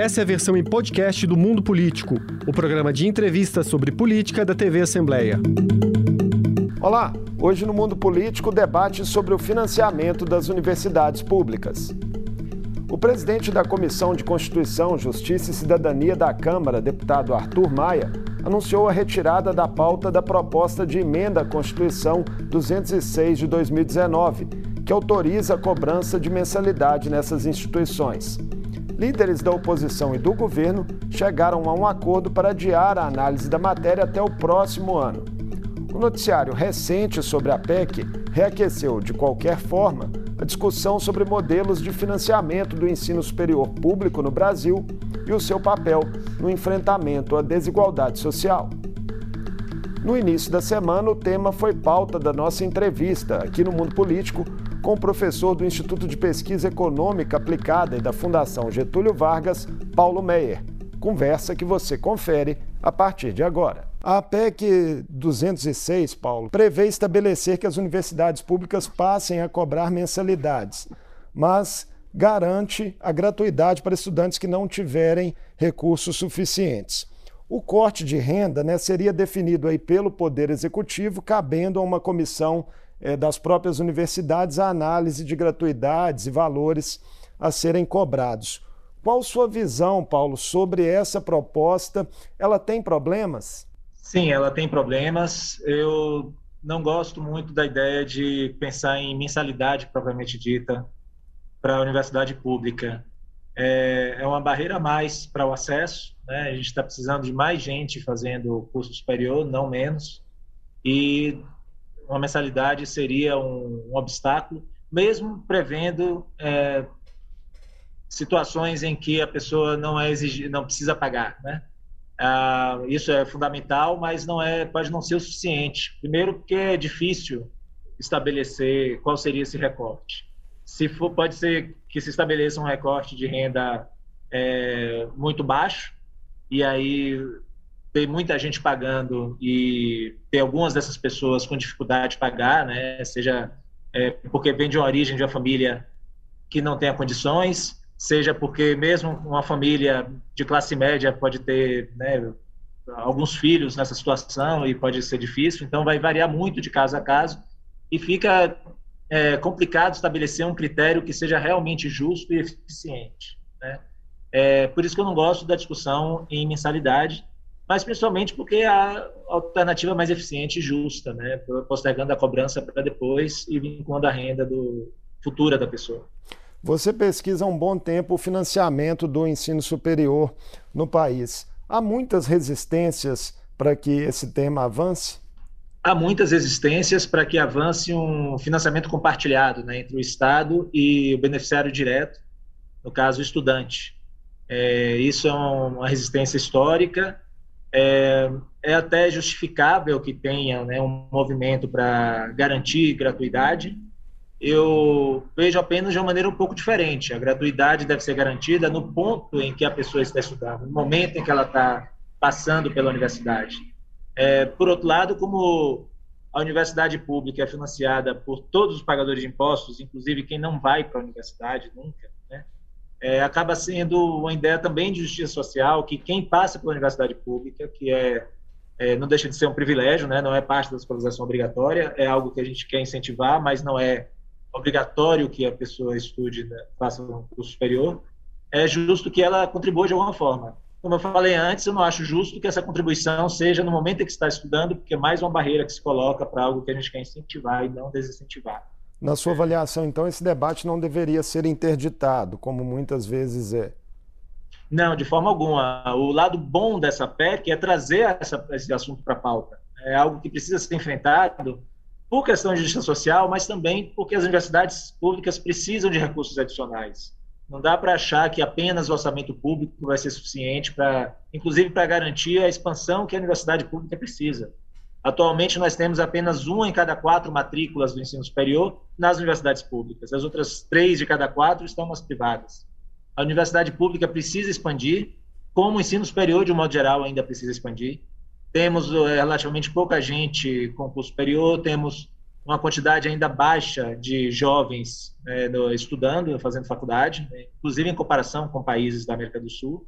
Essa é a versão em podcast do Mundo Político, o programa de entrevistas sobre política da TV Assembleia. Olá, hoje no Mundo Político debate sobre o financiamento das universidades públicas. O presidente da Comissão de Constituição, Justiça e Cidadania da Câmara, deputado Arthur Maia, anunciou a retirada da pauta da proposta de emenda à Constituição 206 de 2019, que autoriza a cobrança de mensalidade nessas instituições. Líderes da oposição e do governo chegaram a um acordo para adiar a análise da matéria até o próximo ano. O noticiário recente sobre a PEC reaqueceu, de qualquer forma, a discussão sobre modelos de financiamento do ensino superior público no Brasil e o seu papel no enfrentamento à desigualdade social. No início da semana, o tema foi pauta da nossa entrevista aqui no Mundo Político com o professor do Instituto de Pesquisa Econômica Aplicada e da Fundação Getúlio Vargas, Paulo Meyer. Conversa que você confere a partir de agora. A PEC 206, Paulo, prevê estabelecer que as universidades públicas passem a cobrar mensalidades, mas garante a gratuidade para estudantes que não tiverem recursos suficientes. O corte de renda né, seria definido aí pelo Poder Executivo, cabendo a uma comissão é, das próprias universidades a análise de gratuidades e valores a serem cobrados. Qual sua visão, Paulo, sobre essa proposta? Ela tem problemas? Sim, ela tem problemas. Eu não gosto muito da ideia de pensar em mensalidade propriamente dita para a universidade pública. É, é uma barreira a mais para o acesso. Né? A gente está precisando de mais gente fazendo curso superior, não menos. E uma mensalidade seria um, um obstáculo, mesmo prevendo é, situações em que a pessoa não é não precisa pagar, né? Ah, isso é fundamental, mas não é, pode não ser o suficiente. Primeiro, porque é difícil estabelecer qual seria esse recorte. Se for, pode ser que se estabeleça um recorte de renda é, muito baixo e aí tem muita gente pagando e tem algumas dessas pessoas com dificuldade de pagar, né? Seja é, porque vem de uma origem de uma família que não tenha condições, seja porque mesmo uma família de classe média pode ter né, alguns filhos nessa situação e pode ser difícil, então vai variar muito de caso a caso e fica é, complicado estabelecer um critério que seja realmente justo e eficiente. Né? É, por isso que eu não gosto da discussão em mensalidade, mas principalmente porque é a alternativa mais eficiente e justa, né? postergando a cobrança para depois e vinculando a renda do, futura da pessoa. Você pesquisa há um bom tempo o financiamento do ensino superior no país. Há muitas resistências para que esse tema avance? Há muitas resistências para que avance um financiamento compartilhado né, entre o Estado e o beneficiário direto, no caso, o estudante. É, isso é uma resistência histórica é, é até justificável que tenha né, um movimento para garantir gratuidade. Eu vejo apenas de uma maneira um pouco diferente. A gratuidade deve ser garantida no ponto em que a pessoa está estudando, no momento em que ela está passando pela universidade. É, por outro lado, como a universidade pública é financiada por todos os pagadores de impostos, inclusive quem não vai para a universidade nunca, é, acaba sendo uma ideia também de justiça social, que quem passa pela universidade pública, que é, é, não deixa de ser um privilégio, né, não é parte da escolarização obrigatória, é algo que a gente quer incentivar, mas não é obrigatório que a pessoa estude, né, faça um curso superior, é justo que ela contribua de alguma forma. Como eu falei antes, eu não acho justo que essa contribuição seja no momento em que está estudando, porque é mais uma barreira que se coloca para algo que a gente quer incentivar e não desincentivar. Na sua avaliação, então, esse debate não deveria ser interditado, como muitas vezes é? Não, de forma alguma. O lado bom dessa PEC é trazer essa, esse assunto para a pauta. É algo que precisa ser enfrentado por questão de justiça social, mas também porque as universidades públicas precisam de recursos adicionais. Não dá para achar que apenas o orçamento público vai ser suficiente para, inclusive, para garantir a expansão que a universidade pública precisa. Atualmente, nós temos apenas uma em cada quatro matrículas do ensino superior nas universidades públicas. As outras três de cada quatro estão nas privadas. A universidade pública precisa expandir, como o ensino superior, de um modo geral, ainda precisa expandir. Temos é, relativamente pouca gente com curso superior, temos uma quantidade ainda baixa de jovens é, estudando, fazendo faculdade, né? inclusive em comparação com países da América do Sul.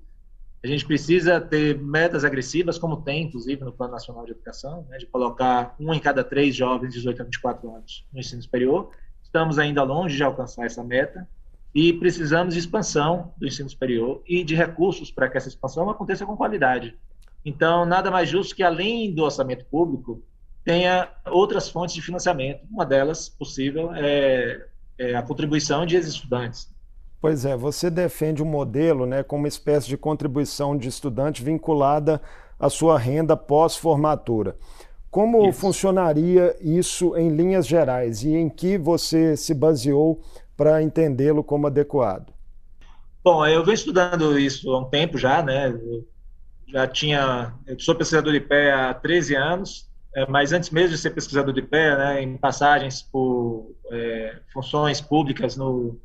A gente precisa ter metas agressivas, como tem, inclusive, no Plano Nacional de Educação, né, de colocar um em cada três jovens de 18 a 24 anos no ensino superior. Estamos ainda longe de alcançar essa meta e precisamos de expansão do ensino superior e de recursos para que essa expansão aconteça com qualidade. Então, nada mais justo que, além do orçamento público, tenha outras fontes de financiamento. Uma delas, possível, é, é a contribuição de ex-estudantes. Pois é, você defende um modelo né, com uma espécie de contribuição de estudante vinculada à sua renda pós-formatura. Como isso. funcionaria isso em linhas gerais e em que você se baseou para entendê-lo como adequado? Bom, eu venho estudando isso há um tempo já, né? Eu já tinha, eu sou pesquisador de pé há 13 anos, é, mas antes mesmo de ser pesquisador de pé, né, em passagens por é, funções públicas no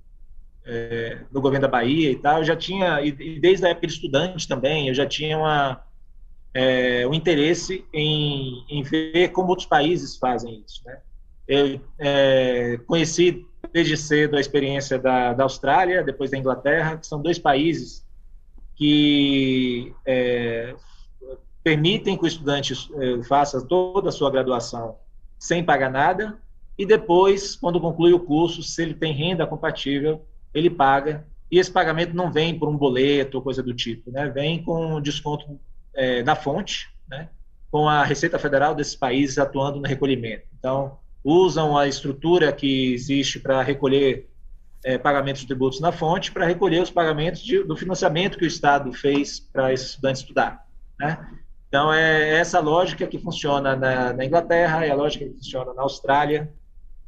é, no governo da Bahia e tal, eu já tinha, e, desde a época de estudante também, eu já tinha uma, é, um interesse em, em ver como outros países fazem isso. Né? Eu é, conheci desde cedo a experiência da, da Austrália, depois da Inglaterra, que são dois países que é, permitem que o estudante é, faça toda a sua graduação sem pagar nada, e depois, quando conclui o curso, se ele tem renda compatível, ele paga, e esse pagamento não vem por um boleto ou coisa do tipo, né? vem com desconto é, na fonte, né? com a Receita Federal desses países atuando no recolhimento. Então, usam a estrutura que existe para recolher é, pagamentos de tributos na fonte para recolher os pagamentos de, do financiamento que o Estado fez para esse estudante estudar. Né? Então, é essa lógica que funciona na, na Inglaterra, é a lógica que funciona na Austrália,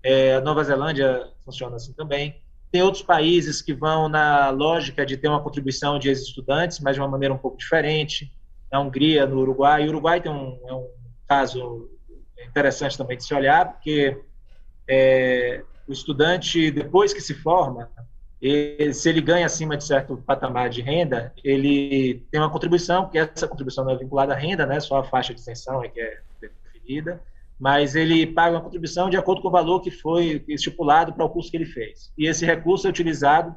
é, a Nova Zelândia funciona assim também. Tem outros países que vão na lógica de ter uma contribuição de ex-estudantes, mas de uma maneira um pouco diferente. Na Hungria, no Uruguai. O Uruguai tem um, é um caso interessante também de se olhar, porque é, o estudante, depois que se forma, ele, se ele ganha acima de certo patamar de renda, ele tem uma contribuição, porque essa contribuição não é vinculada à renda, né, só a faixa de isenção é que é definida, mas ele paga uma contribuição de acordo com o valor que foi estipulado para o curso que ele fez. E esse recurso é utilizado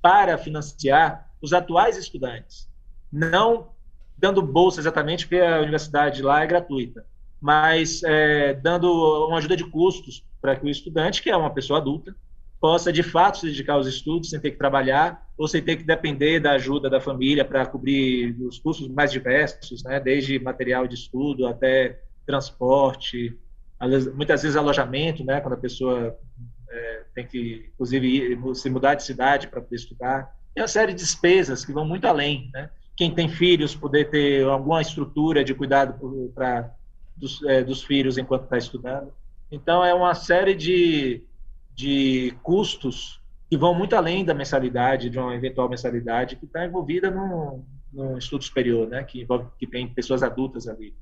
para financiar os atuais estudantes, não dando bolsa exatamente, porque a universidade lá é gratuita, mas é, dando uma ajuda de custos para que o estudante, que é uma pessoa adulta, possa de fato se dedicar aos estudos sem ter que trabalhar ou sem ter que depender da ajuda da família para cobrir os custos mais diversos, né, desde material de estudo até transporte, muitas vezes alojamento, né, quando a pessoa é, tem que, inclusive, ir, se mudar de cidade para poder estudar. Tem uma série de despesas que vão muito além, né? Quem tem filhos, poder ter alguma estrutura de cuidado para dos, é, dos filhos enquanto está estudando. Então, é uma série de, de custos que vão muito além da mensalidade, de uma eventual mensalidade, que está envolvida no estudo superior, né? que, envolve, que tem pessoas adultas ali.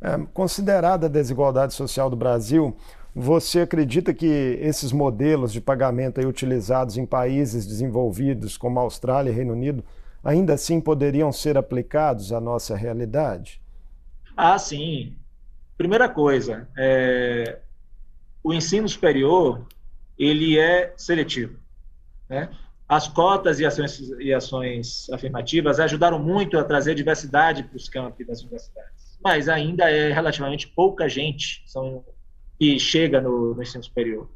É, considerada a desigualdade social do Brasil, você acredita que esses modelos de pagamento utilizados em países desenvolvidos como Austrália e Reino Unido ainda assim poderiam ser aplicados à nossa realidade? Ah, sim. Primeira coisa, é, o ensino superior ele é seletivo. Né? As cotas e ações, e ações afirmativas ajudaram muito a trazer diversidade para os campos das universidades mas ainda é relativamente pouca gente são, que chega no, no ensino superior.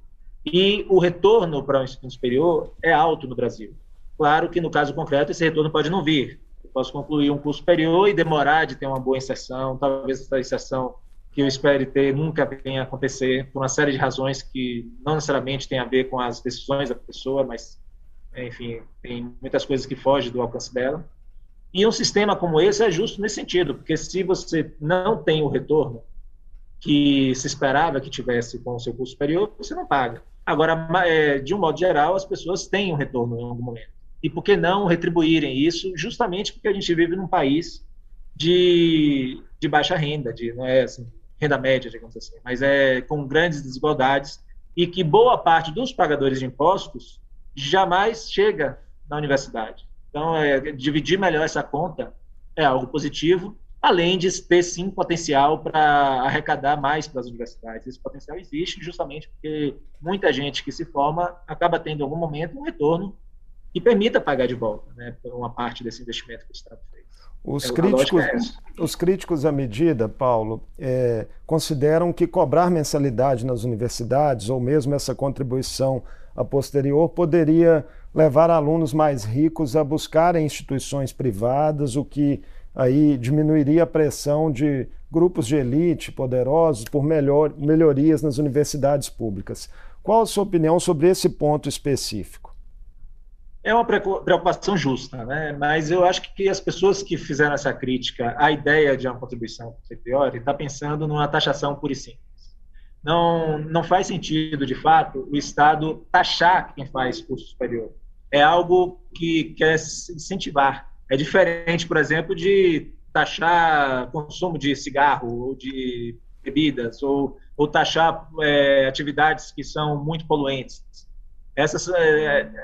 E o retorno para o ensino superior é alto no Brasil. Claro que no caso concreto esse retorno pode não vir. Eu posso concluir um curso superior e demorar de ter uma boa inserção, talvez essa inserção que eu espere ter nunca venha acontecer, por uma série de razões que não necessariamente tem a ver com as decisões da pessoa, mas, enfim, tem muitas coisas que fogem do alcance dela. E um sistema como esse é justo nesse sentido, porque se você não tem o retorno que se esperava que tivesse com o seu curso superior, você não paga. Agora, é, de um modo geral, as pessoas têm um retorno em algum momento. E por que não retribuírem isso? Justamente porque a gente vive num país de, de baixa renda, de não é assim, renda média, digamos assim, mas é com grandes desigualdades e que boa parte dos pagadores de impostos jamais chega na universidade. Então, é, dividir melhor essa conta é algo positivo além de ter sim potencial para arrecadar mais para as universidades. Esse potencial existe justamente porque muita gente que se forma acaba tendo em algum momento um retorno que permita pagar de volta, né, por uma parte desse investimento que o Estado fez. Os, é, críticos, é os críticos à medida, Paulo, é, consideram que cobrar mensalidade nas universidades, ou mesmo essa contribuição a posterior, poderia levar alunos mais ricos a buscarem instituições privadas, o que aí diminuiria a pressão de grupos de elite poderosos por melhor, melhorias nas universidades públicas. Qual a sua opinião sobre esse ponto específico? É uma preocupação justa, né? mas eu acho que as pessoas que fizeram essa crítica à ideia de uma contribuição superior estão pensando numa taxação pura e simples. Não, não faz sentido, de fato, o Estado taxar quem faz curso superior. É algo que quer incentivar é diferente, por exemplo, de taxar consumo de cigarro ou de bebidas, ou, ou taxar é, atividades que são muito poluentes. Essa,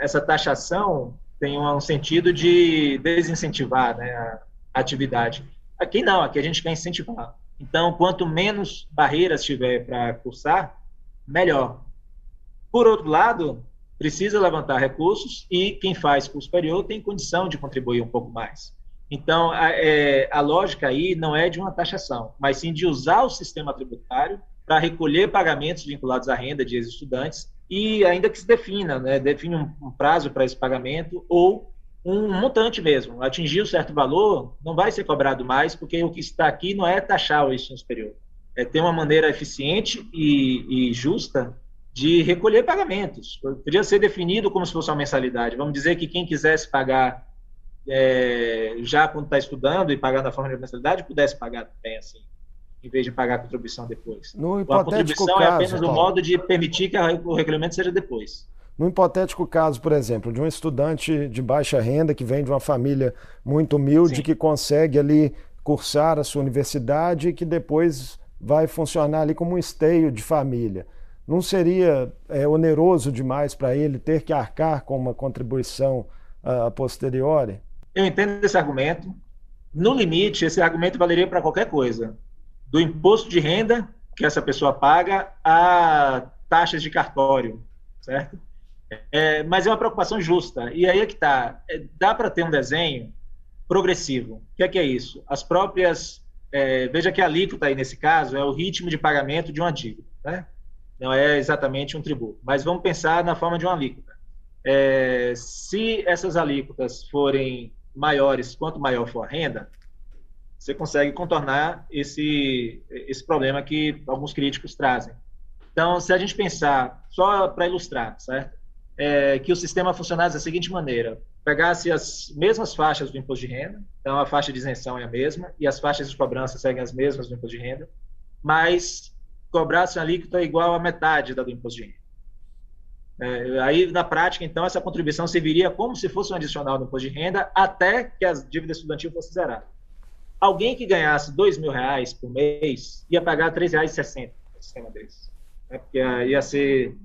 essa taxação tem um sentido de desincentivar né, a atividade. Aqui não, aqui a gente quer incentivar. Então, quanto menos barreiras tiver para cursar, melhor. Por outro lado, precisa levantar recursos e quem faz curso superior tem condição de contribuir um pouco mais. Então, a, é, a lógica aí não é de uma taxação, mas sim de usar o sistema tributário para recolher pagamentos vinculados à renda de ex-estudantes e ainda que se defina, né, define um, um prazo para esse pagamento ou um montante mesmo. Atingir um certo valor, não vai ser cobrado mais, porque o que está aqui não é taxar o ensino superior, é ter uma maneira eficiente e, e justa de recolher pagamentos. Podia ser definido como se fosse uma mensalidade. Vamos dizer que quem quisesse pagar é, já quando está estudando e pagar na forma de mensalidade, pudesse pagar também assim, em vez de pagar a contribuição depois. No a contribuição caso, é apenas o modo de permitir que o recolhimento seja depois. No hipotético caso, por exemplo, de um estudante de baixa renda que vem de uma família muito humilde, Sim. que consegue ali cursar a sua universidade e que depois vai funcionar ali como um esteio de família não seria é, oneroso demais para ele ter que arcar com uma contribuição uh, a posteriori? Eu entendo esse argumento. No limite, esse argumento valeria para qualquer coisa. Do imposto de renda que essa pessoa paga a taxas de cartório, certo? É, mas é uma preocupação justa. E aí é que está. É, dá para ter um desenho progressivo. O que é, que é isso? As próprias. É, veja que a alíquota aí nesse caso é o ritmo de pagamento de uma dívida. Né? não é exatamente um tributo. Mas vamos pensar na forma de uma alíquota. É, se essas alíquotas forem maiores, quanto maior for a renda, você consegue contornar esse, esse problema que alguns críticos trazem. Então, se a gente pensar, só para ilustrar, certo? É, que o sistema funcionasse da seguinte maneira: pegasse as mesmas faixas do imposto de renda, então a faixa de isenção é a mesma, e as faixas de cobrança seguem as mesmas do imposto de renda, mas cobrasse uma alíquota igual a metade da do imposto de renda. É, aí, na prática, então, essa contribuição serviria como se fosse um adicional do imposto de renda até que a dívida estudantil fosse zerada. Alguém que ganhasse R$ mil reais por mês ia pagar R$ 3,60 no sistema desse. Né? Porque ia ser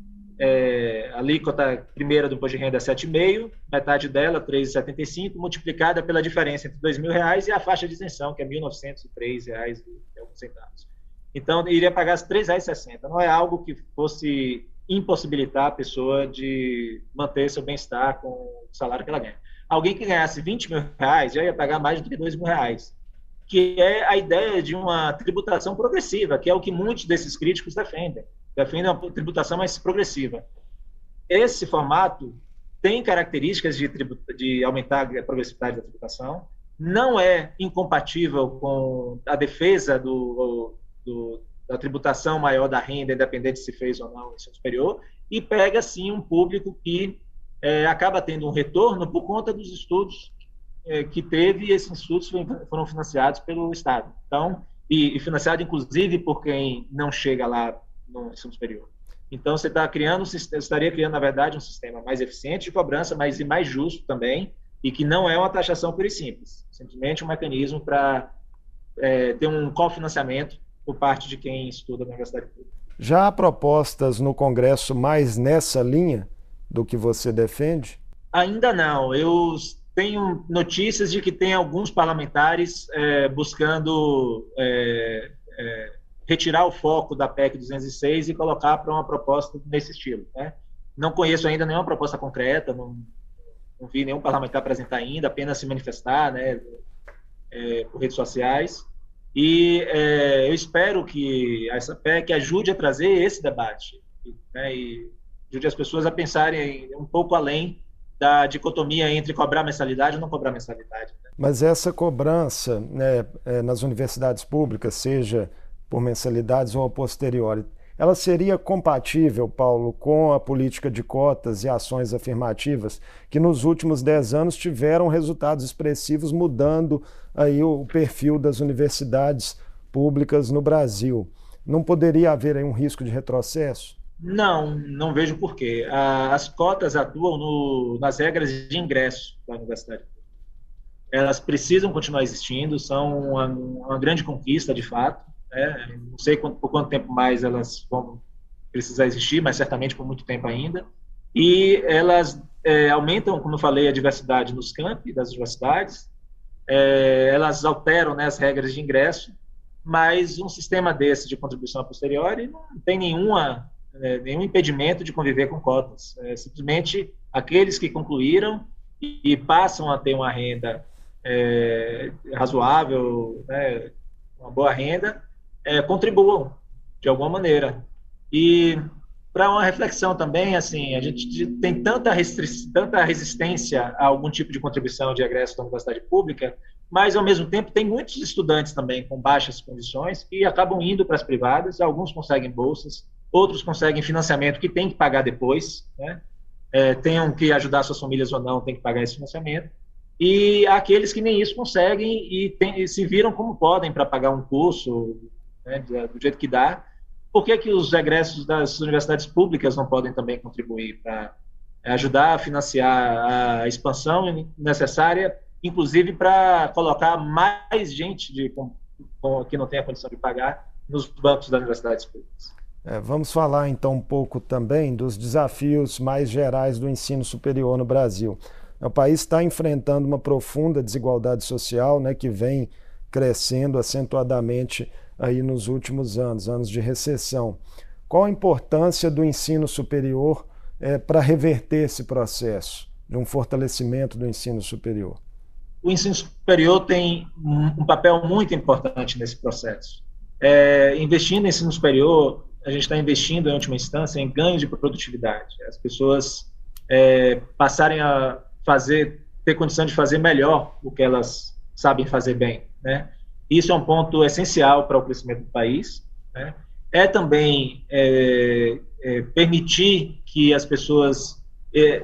é, a alíquota primeira do imposto de renda é 7,5, metade dela, 3,75, multiplicada pela diferença entre R$ mil reais e a faixa de isenção, que é R$ 1.903,00 e alguns centavos. Então, iria pagar R$ 3,60. Não é algo que fosse impossibilitar a pessoa de manter seu bem-estar com o salário que ela ganha. Alguém que ganhasse 20 mil reais já ia pagar mais de 2 mil reais, que é a ideia de uma tributação progressiva, que é o que muitos desses críticos defendem. Defendem uma tributação mais progressiva. Esse formato tem características de, de aumentar a progressividade da tributação, não é incompatível com a defesa do, do, da tributação maior da renda, independente se fez ou não ensino superior, e pega, sim, um público que é, acaba tendo um retorno por conta dos estudos é, que teve, e esses estudos foram financiados pelo Estado. Então, e, e financiado, inclusive, por quem não chega lá no ensino superior. Então, você está criando, estaria criando, na verdade, um sistema mais eficiente de cobrança, mas e mais justo também, e que não é uma taxação pura e simples, simplesmente um mecanismo para é, ter um cofinanciamento por parte de quem estuda na universidade pública. Já há propostas no Congresso mais nessa linha do que você defende? Ainda não. Eu tenho notícias de que tem alguns parlamentares é, buscando é, é, retirar o foco da PEC 206 e colocar para uma proposta nesse estilo. Né? Não conheço ainda nenhuma proposta concreta, não, não vi nenhum parlamentar apresentar ainda, apenas se manifestar né, é, por redes sociais. E é, eu espero que essa PEC ajude a trazer esse debate né, e ajude as pessoas a pensarem um pouco além da dicotomia entre cobrar mensalidade ou não cobrar mensalidade. Né? Mas essa cobrança né, é, nas universidades públicas, seja por mensalidades ou a posteriori, ela seria compatível, Paulo, com a política de cotas e ações afirmativas que nos últimos dez anos tiveram resultados expressivos, mudando aí o perfil das universidades públicas no Brasil. Não poderia haver aí um risco de retrocesso? Não, não vejo porquê. As cotas atuam no, nas regras de ingresso da universidade. Elas precisam continuar existindo, são uma, uma grande conquista, de fato. Né? Não sei quanto, por quanto tempo mais elas vão precisar existir, mas certamente por muito tempo ainda. E elas é, aumentam, como eu falei, a diversidade nos campi das universidades, é, elas alteram né, as regras de ingresso, mas um sistema desse de contribuição a posteriori não tem nenhuma, é, nenhum impedimento de conviver com cotas. É, simplesmente aqueles que concluíram e, e passam a ter uma renda é, razoável, né, uma boa renda, é, contribuam de alguma maneira. E para uma reflexão também, assim, a gente tem tanta, tanta resistência a algum tipo de contribuição de egresso da universidade pública, mas ao mesmo tempo tem muitos estudantes também com baixas condições que acabam indo para as privadas, alguns conseguem bolsas, outros conseguem financiamento que tem que pagar depois, né? É, tenham que ajudar suas famílias ou não, tem que pagar esse financiamento. E aqueles que nem isso conseguem e, tem, e se viram como podem para pagar um curso, né, do jeito que dá, por que, que os egressos das universidades públicas não podem também contribuir para ajudar a financiar a expansão necessária, inclusive para colocar mais gente de, com, com, que não tem a condição de pagar nos bancos das universidades públicas? É, vamos falar então um pouco também dos desafios mais gerais do ensino superior no Brasil. O país está enfrentando uma profunda desigualdade social, né, que vem crescendo acentuadamente aí nos últimos anos, anos de recessão. Qual a importância do ensino superior é, para reverter esse processo, de um fortalecimento do ensino superior? O ensino superior tem um papel muito importante nesse processo. É, investindo em ensino superior, a gente está investindo, em última instância, em ganho de produtividade. As pessoas é, passarem a fazer, ter condição de fazer melhor o que elas sabem fazer bem, né? Isso é um ponto essencial para o crescimento do país. Né? É também é, é, permitir que as pessoas é,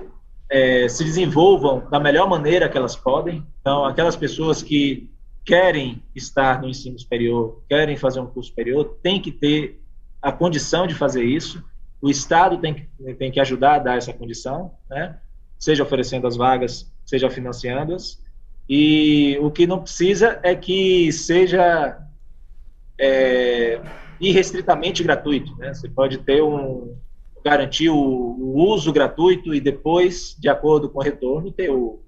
é, se desenvolvam da melhor maneira que elas podem. Então, aquelas pessoas que querem estar no ensino superior, querem fazer um curso superior, têm que ter a condição de fazer isso. O Estado tem que, tem que ajudar a dar essa condição, né? seja oferecendo as vagas, seja financiando-as. E o que não precisa é que seja é, irrestritamente gratuito. Né? Você pode ter um garantir o, o, uso gratuito e depois, de acordo com o retorno, ter o,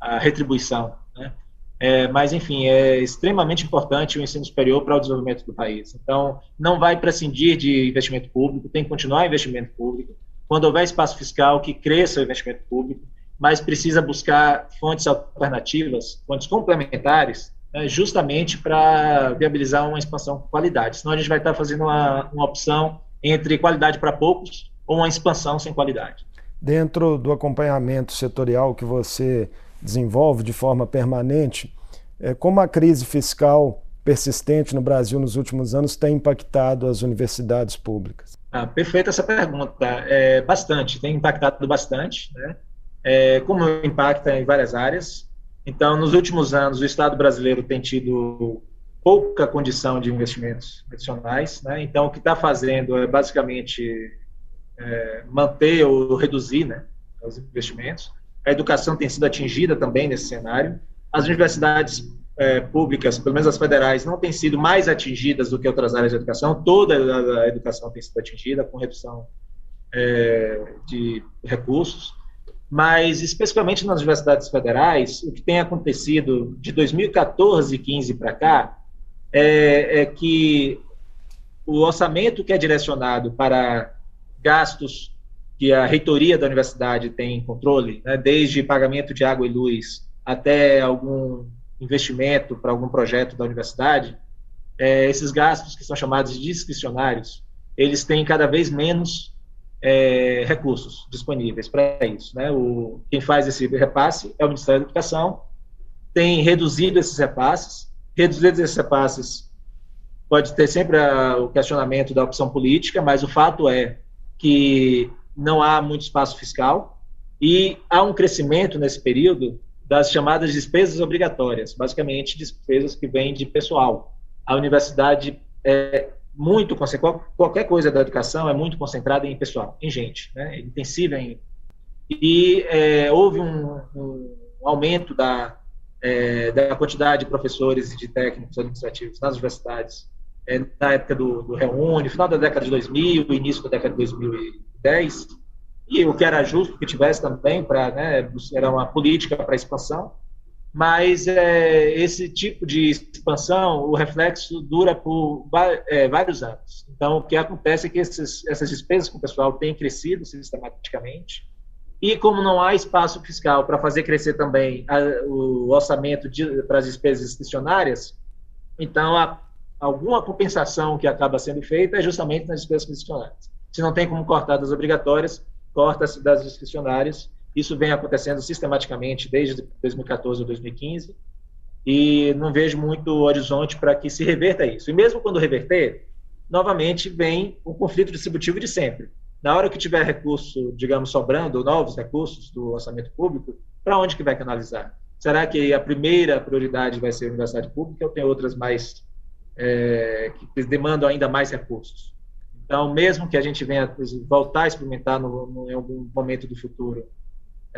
a retribuição. Né? É, mas, enfim, é extremamente importante o ensino superior para o desenvolvimento do país. Então, não vai prescindir de investimento público, tem que continuar investimento público. Quando houver espaço fiscal, que cresça o investimento público mas precisa buscar fontes alternativas, fontes complementares, né, justamente para viabilizar uma expansão com qualidade. Senão a gente vai estar fazendo uma, uma opção entre qualidade para poucos ou uma expansão sem qualidade. Dentro do acompanhamento setorial que você desenvolve de forma permanente, é, como a crise fiscal persistente no Brasil nos últimos anos tem impactado as universidades públicas? Ah, perfeita essa pergunta. É, bastante, tem impactado bastante. Né? É, como impacta em várias áreas. Então, nos últimos anos, o Estado brasileiro tem tido pouca condição de investimentos adicionais. Né? Então, o que está fazendo é basicamente é, manter ou reduzir né, os investimentos. A educação tem sido atingida também nesse cenário. As universidades é, públicas, pelo menos as federais, não têm sido mais atingidas do que outras áreas de educação. Toda a educação tem sido atingida com redução é, de recursos. Mas especificamente nas universidades federais, o que tem acontecido de 2014 e 15 para cá é, é, que o orçamento que é direcionado para gastos que a reitoria da universidade tem controle, né, desde pagamento de água e luz até algum investimento para algum projeto da universidade, é, esses gastos que são chamados de discricionários, eles têm cada vez menos é, recursos disponíveis para isso. Né? O, quem faz esse repasse é o Ministério da Educação, tem reduzido esses repasses, reduzido esses repasses pode ter sempre a, o questionamento da opção política, mas o fato é que não há muito espaço fiscal e há um crescimento nesse período das chamadas despesas obrigatórias, basicamente despesas que vêm de pessoal. A universidade é muito qualquer coisa da educação é muito concentrada em pessoal, em gente, né? intensiva em e é, houve um, um, aumento da é, da quantidade de professores e de técnicos administrativos nas universidades é, na época do, do Reúne, final da década de 2000, início da década de 2010, e o que era justo que tivesse também para né, era uma política para expansão mas é, esse tipo de expansão, o reflexo dura por é, vários anos. Então, o que acontece é que esses, essas despesas com o pessoal têm crescido sistematicamente, e como não há espaço fiscal para fazer crescer também a, o orçamento para as despesas discricionárias, então a, alguma compensação que acaba sendo feita é justamente nas despesas discricionárias. Se não tem como cortar das obrigatórias, corta-se das discricionárias, isso vem acontecendo sistematicamente desde 2014 ou 2015 e não vejo muito horizonte para que se reverta isso. E mesmo quando reverter, novamente vem o conflito distributivo de sempre. Na hora que tiver recurso, digamos, sobrando, novos recursos do orçamento público, para onde que vai canalizar? Será que a primeira prioridade vai ser a universidade pública ou tem outras mais é, que demandam ainda mais recursos? Então, mesmo que a gente venha voltar a experimentar no, no, em algum momento do futuro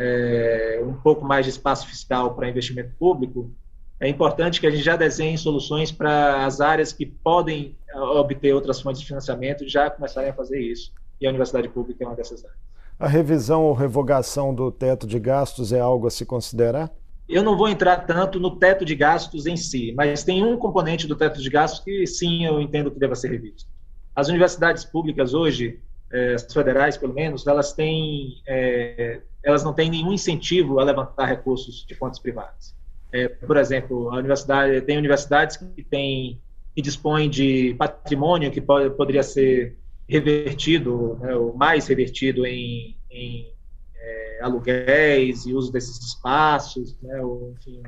é, um pouco mais de espaço fiscal para investimento público, é importante que a gente já desenhe soluções para as áreas que podem obter outras fontes de financiamento já começarem a fazer isso. E a universidade pública é uma dessas áreas. A revisão ou revogação do teto de gastos é algo a se considerar? Eu não vou entrar tanto no teto de gastos em si, mas tem um componente do teto de gastos que sim eu entendo que deva ser revisto. As universidades públicas hoje, eh, as federais pelo menos, elas têm eh, elas não têm nenhum incentivo a levantar recursos de fontes privadas. É, por exemplo, a universidade tem universidades que têm que dispõem de patrimônio que pode, poderia ser revertido, né, ou mais revertido em, em é, aluguéis e uso desses espaços, né, ou, enfim,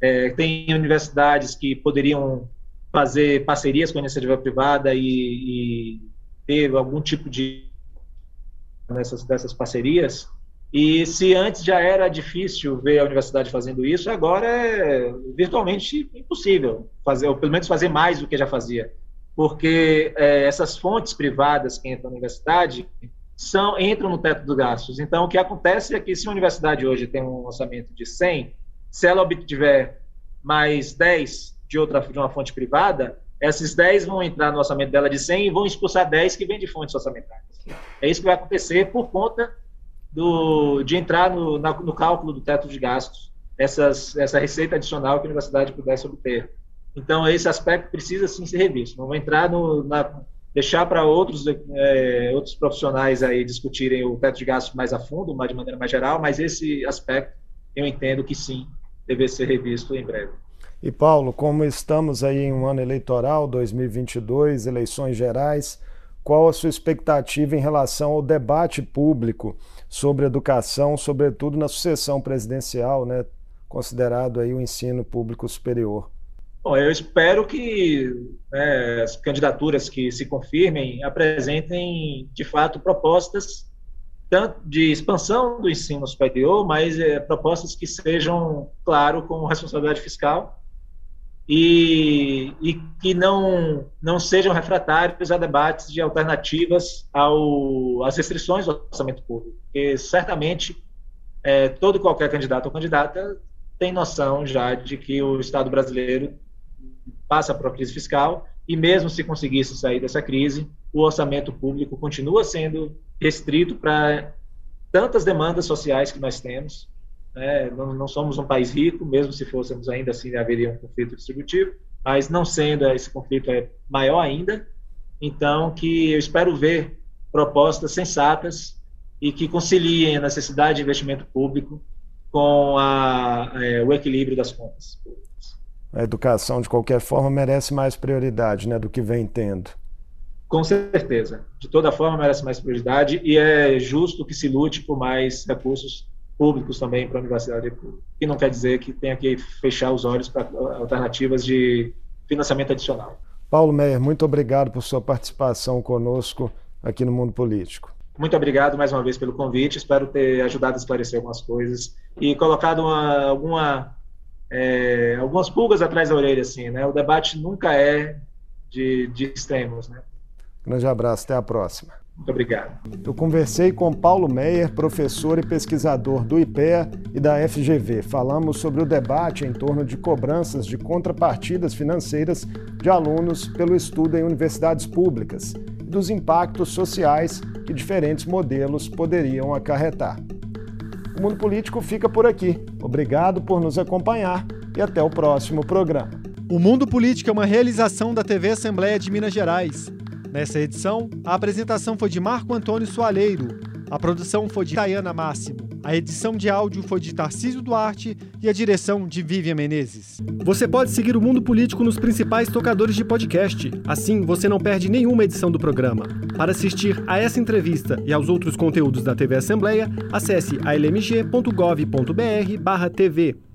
é, tem universidades que poderiam fazer parcerias com a iniciativa privada e, e ter algum tipo de nessas dessas parcerias e se antes já era difícil ver a universidade fazendo isso, agora é virtualmente impossível fazer, ou pelo menos fazer mais do que já fazia, porque é, essas fontes privadas que entram na universidade são entram no teto dos gastos. Então, o que acontece é que se a universidade hoje tem um orçamento de 100, se ela obtiver mais 10 de outra de uma fonte privada, esses 10 vão entrar no orçamento dela de 100 e vão expulsar 10 que vêm de fontes orçamentárias. É isso que vai acontecer por conta do, de entrar no, na, no cálculo do teto de gastos, essas, essa receita adicional que a universidade pudesse obter. Então, esse aspecto precisa sim ser revisto. Não vou entrar no, na, deixar para outros, é, outros profissionais aí discutirem o teto de gastos mais a fundo, mas de maneira mais geral, mas esse aspecto eu entendo que sim, deve ser revisto em breve. E Paulo, como estamos aí em um ano eleitoral, 2022, eleições gerais, qual a sua expectativa em relação ao debate público sobre educação, sobretudo na sucessão presidencial, né, considerado aí o ensino público superior? Bom, eu espero que né, as candidaturas que se confirmem apresentem, de fato, propostas tanto de expansão do ensino superior, mas é, propostas que sejam, claro, com responsabilidade fiscal e, e que não, não sejam refratários a debates de alternativas ao, às restrições do orçamento público, porque certamente é, todo e qualquer candidato ou candidata tem noção já de que o Estado brasileiro passa por uma crise fiscal e mesmo se conseguisse sair dessa crise, o orçamento público continua sendo restrito para tantas demandas sociais que nós temos. Né? Não, não, somos um país rico, mesmo se fôssemos ainda assim haveria um conflito distributivo, mas não sendo esse conflito é maior ainda. Então, que eu espero ver propostas sensatas e que conciliem a necessidade de investimento público com a, é, o equilíbrio das contas A educação, de qualquer forma, merece mais prioridade né, do que vem tendo. Com certeza. De toda forma, merece mais prioridade e é justo que se lute por mais recursos públicos também para a universidade pública. E não quer dizer que tenha que fechar os olhos para alternativas de financiamento adicional. Paulo Meyer, muito obrigado por sua participação conosco aqui no Mundo Político. Muito obrigado mais uma vez pelo convite. Espero ter ajudado a esclarecer algumas coisas e colocado uma, alguma, é, algumas pulgas atrás da orelha. Assim, né? O debate nunca é de, de extremos. Né? Grande abraço, até a próxima. Muito obrigado. Eu conversei com Paulo Meyer, professor e pesquisador do IPEA e da FGV. Falamos sobre o debate em torno de cobranças de contrapartidas financeiras de alunos pelo estudo em universidades públicas e dos impactos sociais que diferentes modelos poderiam acarretar. O Mundo Político fica por aqui. Obrigado por nos acompanhar e até o próximo programa. O Mundo Político é uma realização da TV Assembleia de Minas Gerais. Nessa edição, a apresentação foi de Marco Antônio Soaleiro, a produção foi de Tayana Máximo, a edição de áudio foi de Tarcísio Duarte e a direção de Vivian Menezes. Você pode seguir o Mundo Político nos principais tocadores de podcast, assim você não perde nenhuma edição do programa. Para assistir a essa entrevista e aos outros conteúdos da TV Assembleia, acesse almg.gov.br/tv.